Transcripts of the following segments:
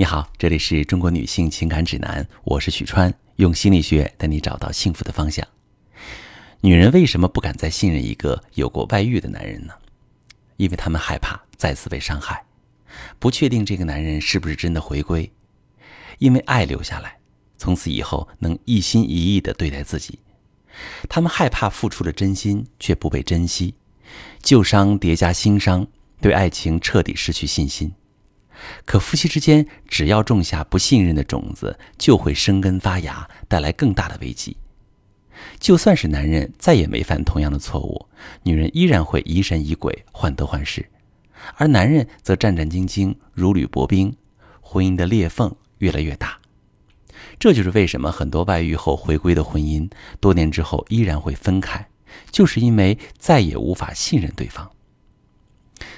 你好，这里是中国女性情感指南，我是许川，用心理学带你找到幸福的方向。女人为什么不敢再信任一个有过外遇的男人呢？因为她们害怕再次被伤害，不确定这个男人是不是真的回归，因为爱留下来，从此以后能一心一意的对待自己。她们害怕付出了真心却不被珍惜，旧伤叠加新伤，对爱情彻底失去信心。可夫妻之间，只要种下不信任的种子，就会生根发芽，带来更大的危机。就算是男人再也没犯同样的错误，女人依然会疑神疑鬼、患得患失，而男人则战战兢兢、如履薄冰，婚姻的裂缝越来越大。这就是为什么很多外遇后回归的婚姻，多年之后依然会分开，就是因为再也无法信任对方。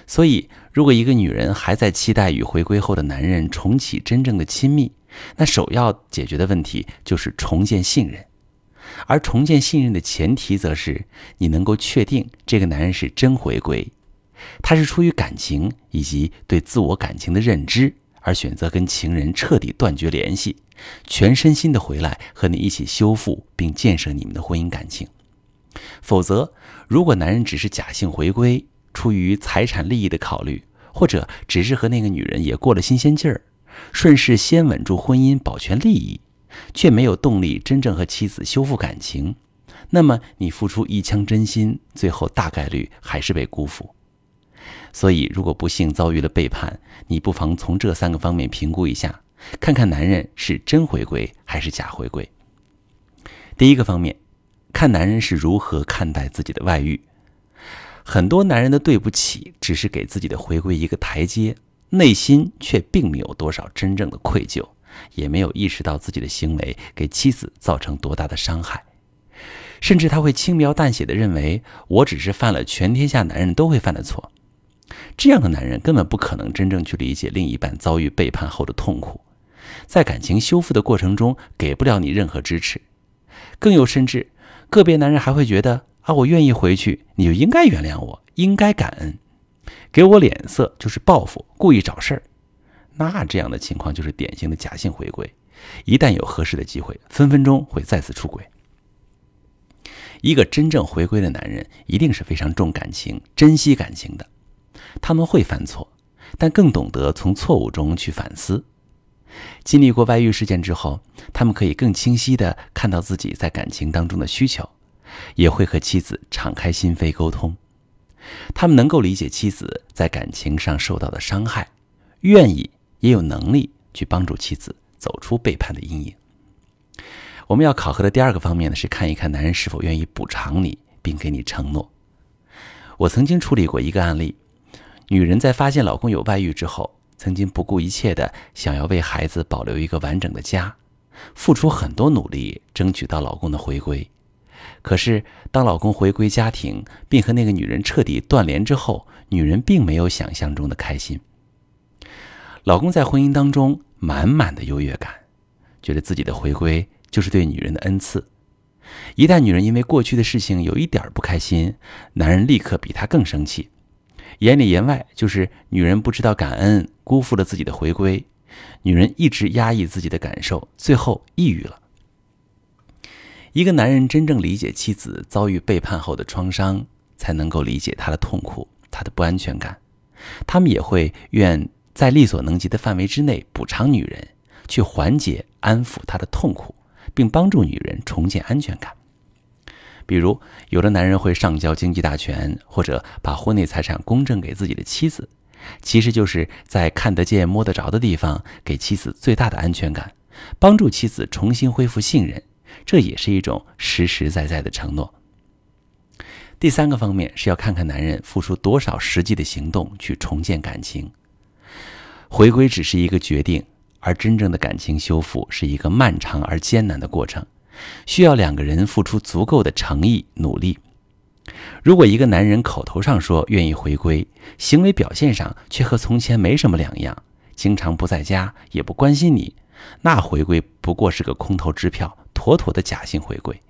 所以，如果一个女人还在期待与回归后的男人重启真正的亲密，那首要解决的问题就是重建信任。而重建信任的前提，则是你能够确定这个男人是真回归，他是出于感情以及对自我感情的认知而选择跟情人彻底断绝联系，全身心的回来和你一起修复并建设你们的婚姻感情。否则，如果男人只是假性回归，出于财产利益的考虑，或者只是和那个女人也过了新鲜劲儿，顺势先稳住婚姻，保全利益，却没有动力真正和妻子修复感情，那么你付出一腔真心，最后大概率还是被辜负。所以，如果不幸遭遇了背叛，你不妨从这三个方面评估一下，看看男人是真回归还是假回归。第一个方面，看男人是如何看待自己的外遇。很多男人的对不起，只是给自己的回归一个台阶，内心却并没有多少真正的愧疚，也没有意识到自己的行为给妻子造成多大的伤害，甚至他会轻描淡写的认为我只是犯了全天下男人都会犯的错。这样的男人根本不可能真正去理解另一半遭遇背叛后的痛苦，在感情修复的过程中给不了你任何支持，更有甚至个别男人还会觉得。啊，我愿意回去，你就应该原谅我，应该感恩，给我脸色就是报复，故意找事儿。那这样的情况就是典型的假性回归，一旦有合适的机会，分分钟会再次出轨。一个真正回归的男人，一定是非常重感情、珍惜感情的。他们会犯错，但更懂得从错误中去反思。经历过外遇事件之后，他们可以更清晰地看到自己在感情当中的需求。也会和妻子敞开心扉沟通，他们能够理解妻子在感情上受到的伤害，愿意也有能力去帮助妻子走出背叛的阴影。我们要考核的第二个方面呢，是看一看男人是否愿意补偿你，并给你承诺。我曾经处理过一个案例，女人在发现老公有外遇之后，曾经不顾一切的想要为孩子保留一个完整的家，付出很多努力，争取到老公的回归。可是，当老公回归家庭，并和那个女人彻底断联之后，女人并没有想象中的开心。老公在婚姻当中满满的优越感，觉得自己的回归就是对女人的恩赐。一旦女人因为过去的事情有一点不开心，男人立刻比她更生气，言里言外就是女人不知道感恩，辜负了自己的回归。女人一直压抑自己的感受，最后抑郁了。一个男人真正理解妻子遭遇背叛后的创伤，才能够理解她的痛苦、她的不安全感。他们也会愿在力所能及的范围之内补偿女人，去缓解、安抚她的痛苦，并帮助女人重建安全感。比如，有的男人会上交经济大权，或者把婚内财产公证给自己的妻子，其实就是在看得见、摸得着的地方给妻子最大的安全感，帮助妻子重新恢复信任。这也是一种实实在在的承诺。第三个方面是要看看男人付出多少实际的行动去重建感情。回归只是一个决定，而真正的感情修复是一个漫长而艰难的过程，需要两个人付出足够的诚意努力。如果一个男人口头上说愿意回归，行为表现上却和从前没什么两样，经常不在家也不关心你，那回归不过是个空头支票。妥妥的假性回归。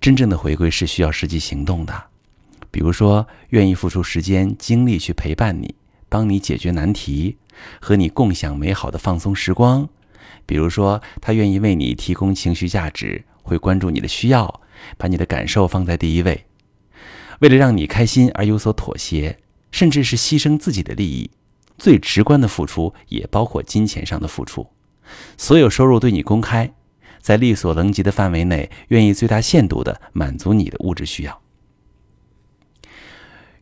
真正的回归是需要实际行动的，比如说愿意付出时间精力去陪伴你，帮你解决难题，和你共享美好的放松时光。比如说，他愿意为你提供情绪价值，会关注你的需要，把你的感受放在第一位。为了让你开心而有所妥协，甚至是牺牲自己的利益。最直观的付出也包括金钱上的付出。所有收入对你公开，在力所能及的范围内，愿意最大限度的满足你的物质需要。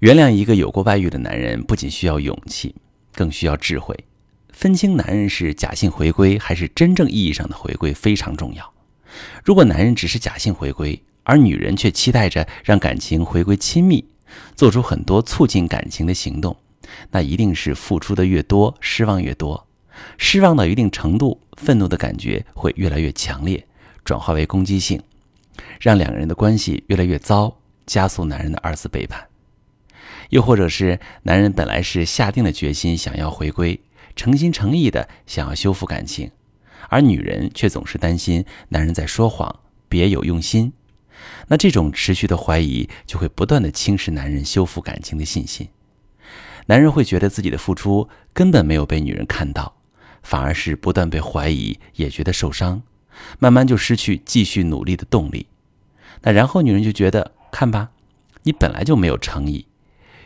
原谅一个有过外遇的男人，不仅需要勇气，更需要智慧。分清男人是假性回归还是真正意义上的回归非常重要。如果男人只是假性回归，而女人却期待着让感情回归亲密，做出很多促进感情的行动，那一定是付出的越多，失望越多。失望到一定程度，愤怒的感觉会越来越强烈，转化为攻击性，让两个人的关系越来越糟，加速男人的二次背叛。又或者是男人本来是下定了决心想要回归。诚心诚意的想要修复感情，而女人却总是担心男人在说谎、别有用心。那这种持续的怀疑就会不断的侵蚀男人修复感情的信心。男人会觉得自己的付出根本没有被女人看到，反而是不断被怀疑，也觉得受伤，慢慢就失去继续努力的动力。那然后女人就觉得，看吧，你本来就没有诚意。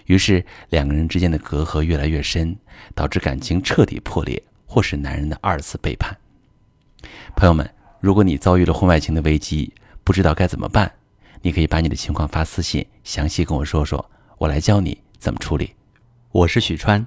于是两个人之间的隔阂越来越深，导致感情彻底破裂，或是男人的二次背叛。朋友们，如果你遭遇了婚外情的危机，不知道该怎么办，你可以把你的情况发私信，详细跟我说说，我来教你怎么处理。我是许川，